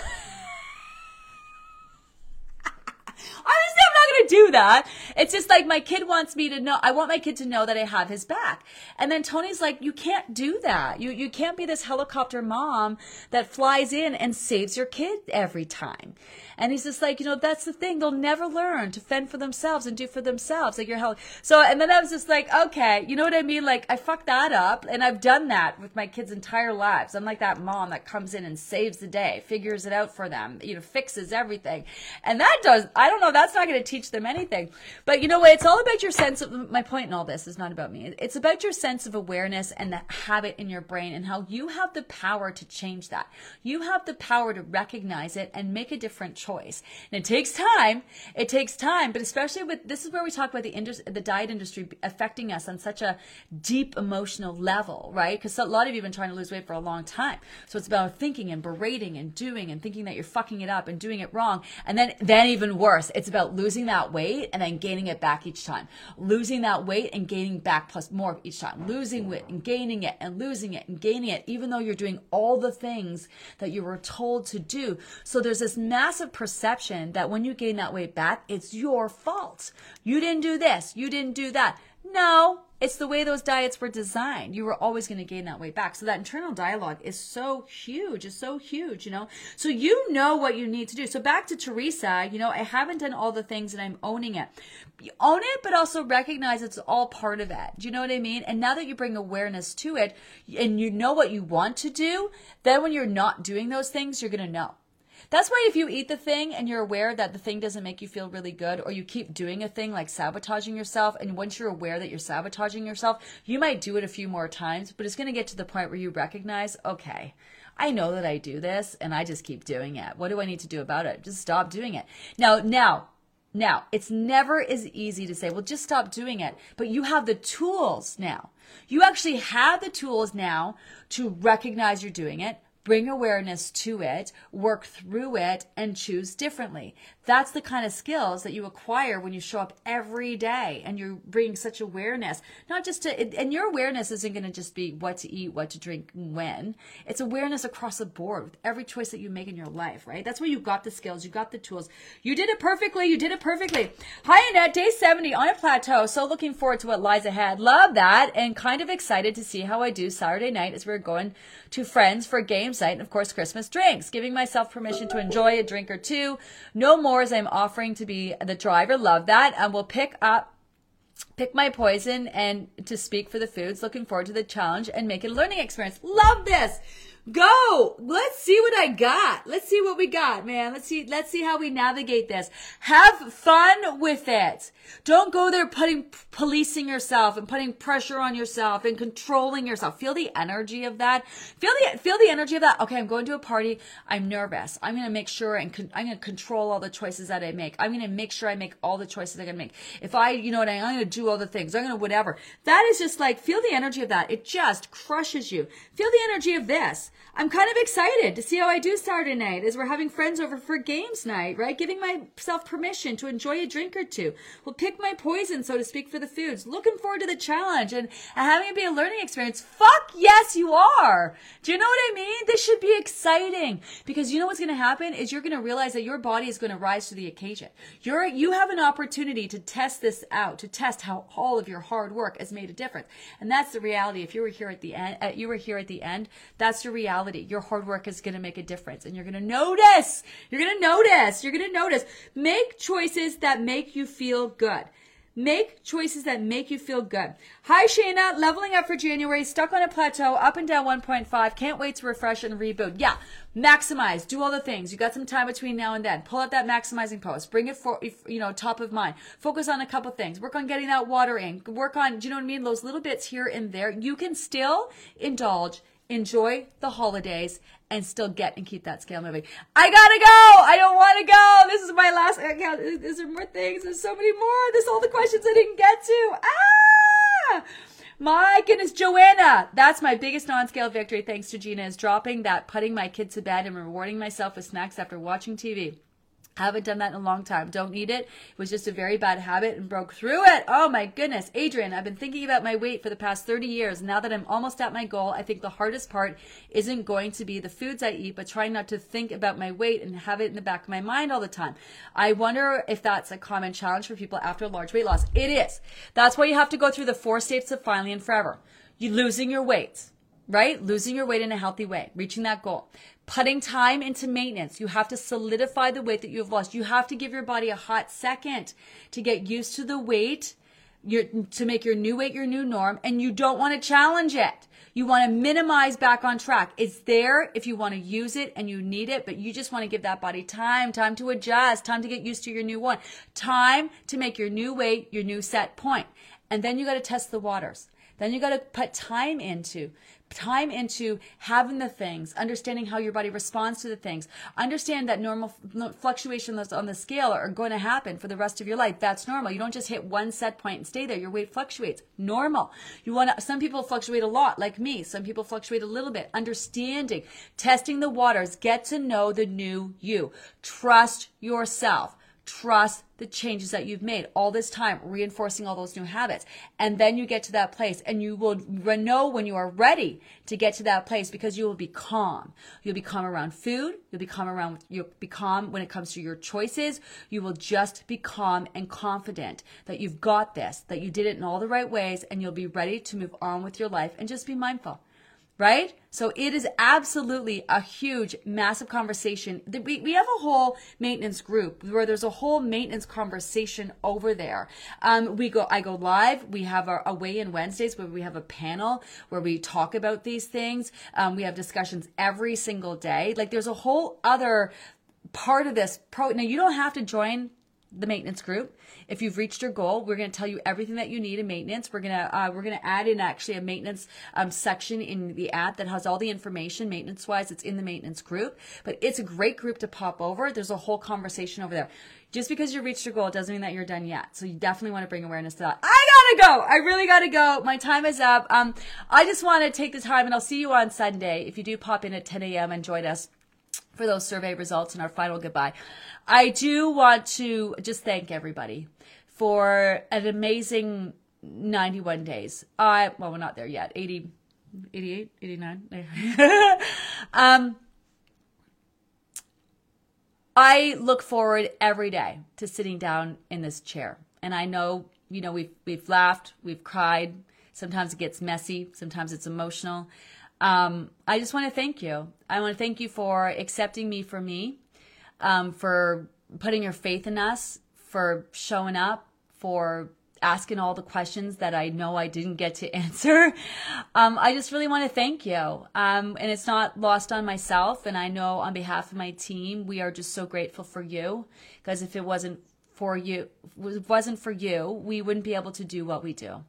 Honestly, I'm not going do that. It's just like my kid wants me to know. I want my kid to know that I have his back. And then Tony's like, you can't do that. You, you can't be this helicopter mom that flies in and saves your kid every time. And he's just like, you know, that's the thing. They'll never learn to fend for themselves and do for themselves. Like you're hell. So, and then I was just like, okay, you know what I mean? Like I fucked that up and I've done that with my kids' entire lives. I'm like that mom that comes in and saves the day, figures it out for them, you know, fixes everything. And that does, I don't know, that's not going to teach them anything. But you know what? It's all about your sense of, my point in all this is not about me. It's about your sense of awareness and the habit in your brain and how you have the power to change that. You have the power to recognize it and make a different choice. And it takes time. It takes time, but especially with this is where we talk about the industry, the diet industry affecting us on such a deep emotional level, right? Because a lot of you have been trying to lose weight for a long time. So it's about thinking and berating and doing and thinking that you're fucking it up and doing it wrong. And then, then even worse, it's about losing that weight and then gaining it back each time. Losing that weight and gaining back plus more each time. Losing weight and gaining it and losing it and gaining it, even though you're doing all the things that you were told to do. So there's this massive perception that when you gain that weight back, it's your fault. You didn't do this. You didn't do that. No, it's the way those diets were designed. You were always going to gain that weight back. So that internal dialogue is so huge, It's so huge, you know? So you know what you need to do. So back to Teresa, you know, I haven't done all the things and I'm owning it. You own it, but also recognize it's all part of it. Do you know what I mean? And now that you bring awareness to it and you know what you want to do, then when you're not doing those things, you're going to know. That's why if you eat the thing and you're aware that the thing doesn't make you feel really good, or you keep doing a thing like sabotaging yourself, and once you're aware that you're sabotaging yourself, you might do it a few more times, but it's going to get to the point where you recognize, okay, I know that I do this and I just keep doing it. What do I need to do about it? Just stop doing it. Now, now, now, it's never as easy to say, well, just stop doing it, but you have the tools now. You actually have the tools now to recognize you're doing it, bring awareness to it, work through it, and choose differently. That's the kind of skills that you acquire when you show up every day and you bring such awareness, not just to, and your awareness isn't going to just be what to eat, what to drink, when. It's awareness across the board with every choice that you make in your life, right? That's where you got the skills, you got the tools. You did it perfectly. You did it perfectly. Hi, Annette. Day 70 on a plateau. So looking forward to what lies ahead. Love that. And kind of excited to see how I do Saturday night as we're going to friends for games night and of course Christmas drinks. Giving myself permission to enjoy a drink or two. No more as I'm offering to be the driver. Love that. And we'll pick up pick my poison and to speak for the foods. Looking forward to the challenge and make it a learning experience. Love this. Go. Let's see what I got. Let's see what we got, man. Let's see, let's see how we navigate this. Have fun with it. Don't go there putting, policing yourself and putting pressure on yourself and controlling yourself. Feel the energy of that. Feel the, feel the energy of that. Okay, I'm going to a party. I'm nervous. I'm going to make sure and con- I'm going to control all the choices that I make. I'm going to make sure I make all the choices I'm going to make. If I, you know what, I'm going to do all the things. I'm going to whatever. That is just like, feel the energy of that. It just crushes you. Feel the energy of this. I'm kind of excited to see how I do Saturday night as we're having friends over for games night, right? Giving myself permission to enjoy a drink or two. We'll pick my poison, so to speak, for the foods. Looking forward to the challenge and having it be a learning experience. Fuck yes, you are. Do you know what I mean? This should be exciting because you know what's going to happen is you're going to realize that your body is going to rise to the occasion. You're, you have an opportunity to test this out, to test how all of your hard work has made a difference. And that's the reality. If you were here at the end, uh, you were here at the end, that's the reality. Your hard work is going to make a difference and you're going to notice. You're going to notice. You're going to notice. Make choices that make you feel good. Make choices that make you feel good. Hi, Shayna. Leveling up for January. Stuck on a plateau. Up and down 1.5. Can't wait to refresh and reboot. Yeah. Maximize. Do all the things. You got some time between now and then. Pull out that maximizing post. Bring it for, you know, top of mind. Focus on a couple things. Work on getting that water in. Work on, do you know what I mean? Those little bits here and there. You can still indulge enjoy the holidays and still get and keep that scale moving. I gotta go. I don't want to go. This is my last account. Is there more things? There's so many more. There's all the questions I didn't get to. Ah! My goodness, Joanna, that's my biggest non-scale victory. Thanks to Gina is dropping that, putting my kid to bed and rewarding myself with snacks after watching TV. Haven't done that in a long time. Don't need it. It was just a very bad habit and broke through it. Oh my goodness. Adrian, I've been thinking about my weight for the past 30 years. Now that I'm almost at my goal, I think the hardest part isn't going to be the foods I eat, but trying not to think about my weight and have it in the back of my mind all the time. I wonder if that's a common challenge for people after a large weight loss. It is. That's why you have to go through the four states of finally and forever. You losing your weight right? Losing your weight in a healthy way, reaching that goal putting time into maintenance. You have to solidify the weight that you've lost. You have to give your body a hot second to get used to the weight, your, to make your new weight your new norm, and you don't want to challenge it. You want to minimize back on track. It's there if you want to use it and you need it, but you just want to give that body time, time to adjust, time to get used to your new one, time to make your new weight your new set point. And then you got to test the waters. Then you got to put time into time into having the things, understanding how your body responds to the things. Understand that normal fluctuations on the scale are going to happen for the rest of your life. That's normal. You don't just hit one set point and stay there. Your weight fluctuates. Normal. You want to, some people fluctuate a lot, like me. Some people fluctuate a little bit. Understanding, testing the waters, get to know the new you. Trust yourself. Trust the changes that you've made all this time, reinforcing all those new habits. And then you get to that place and you will know when you are ready to get to that place because you will be calm. You'll be calm around food. You'll be calm around, you'll be calm when it comes to your choices. You will just be calm and confident that you've got this, that you did it in all the right ways and you'll be ready to move on with your life and just be mindful right? So it is absolutely a huge, massive conversation. We, we have a whole maintenance group where there's a whole maintenance conversation over there. Um, we go, I go live. We have our away in Wednesdays where we have a panel where we talk about these things. Um, we have discussions every single day. Like there's a whole other part of this pro. Now you don't have to join the maintenance group. If you've reached your goal, we're going to tell you everything that you need in maintenance. We're going to uh, we're going to add in actually a maintenance um, section in the app that has all the information maintenance wise. It's in the maintenance group, but it's a great group to pop over. There's a whole conversation over there. Just because you reached your goal doesn't mean that you're done yet. So you definitely want to bring awareness to that. I gotta go. I really gotta go. My time is up. Um, I just want to take the time, and I'll see you on Sunday. If you do pop in at 10 a.m. and join us for those survey results and our final goodbye. I do want to just thank everybody for an amazing 91 days. I, well, we're not there yet. 80, 88, 89. <laughs> um, I look forward every day to sitting down in this chair. And I know, you know, we've, we've laughed, we've cried. Sometimes it gets messy. Sometimes it's emotional. Um, I just want to thank you. I want to thank you for accepting me for me, um, for putting your faith in us, for showing up, for asking all the questions that I know I didn't get to <laughs> answer. Um, I just really want to thank you. Um, and it's not lost on myself. And I know on behalf of my team, we are just so grateful for you because if it wasn't for you, it wasn't for you, we wouldn't be able to do what we do.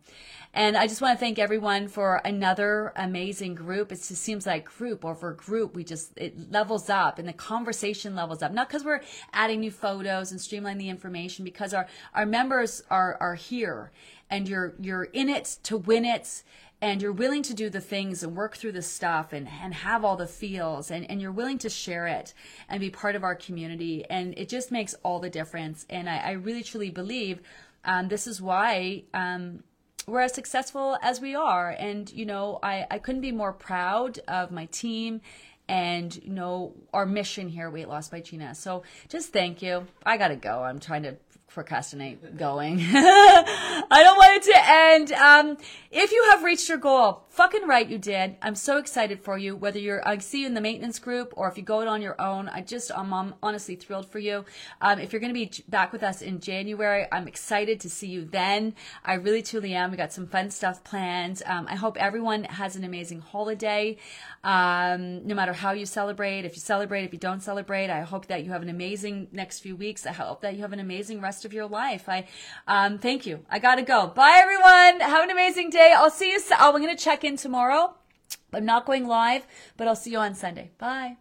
And I just want to thank everyone for another amazing group. It just seems like group over group, we just, it levels up and the conversation levels up. Not because we're adding new photos and streamlining the information, because our, our members are, are here and you're, you're in it to win it and you're willing to do the things and work through the stuff and, and have all the feels and, and you're willing to share it and be part of our community. And it just makes all the difference. And I, I really truly believe um, this is why um, we're as successful as we are. And, you know, I, I couldn't be more proud of my team and, you know, our mission here, Weight Loss by Gina. So just thank you. I got to go. I'm trying to procrastinate going. <laughs> I don't want it to end. Um, if you have reached your goal, fucking right you did. I'm so excited for you. Whether you're, I see you in the maintenance group or if you go it on your own, I just, I'm, I'm honestly thrilled for you. Um, if you're going to be back with us in January, I'm excited to see you then. I really truly am. We got some fun stuff planned. Um, I hope everyone has an amazing holiday. Um, no matter how you celebrate, if you celebrate, if you don't celebrate, I hope that you have an amazing next few weeks. I hope that you have an amazing rest of your life. I um, thank you. I gotta go. Bye everyone. Have an amazing day. I'll see you. Oh, I'm gonna check in tomorrow. I'm not going live, but I'll see you on Sunday. Bye.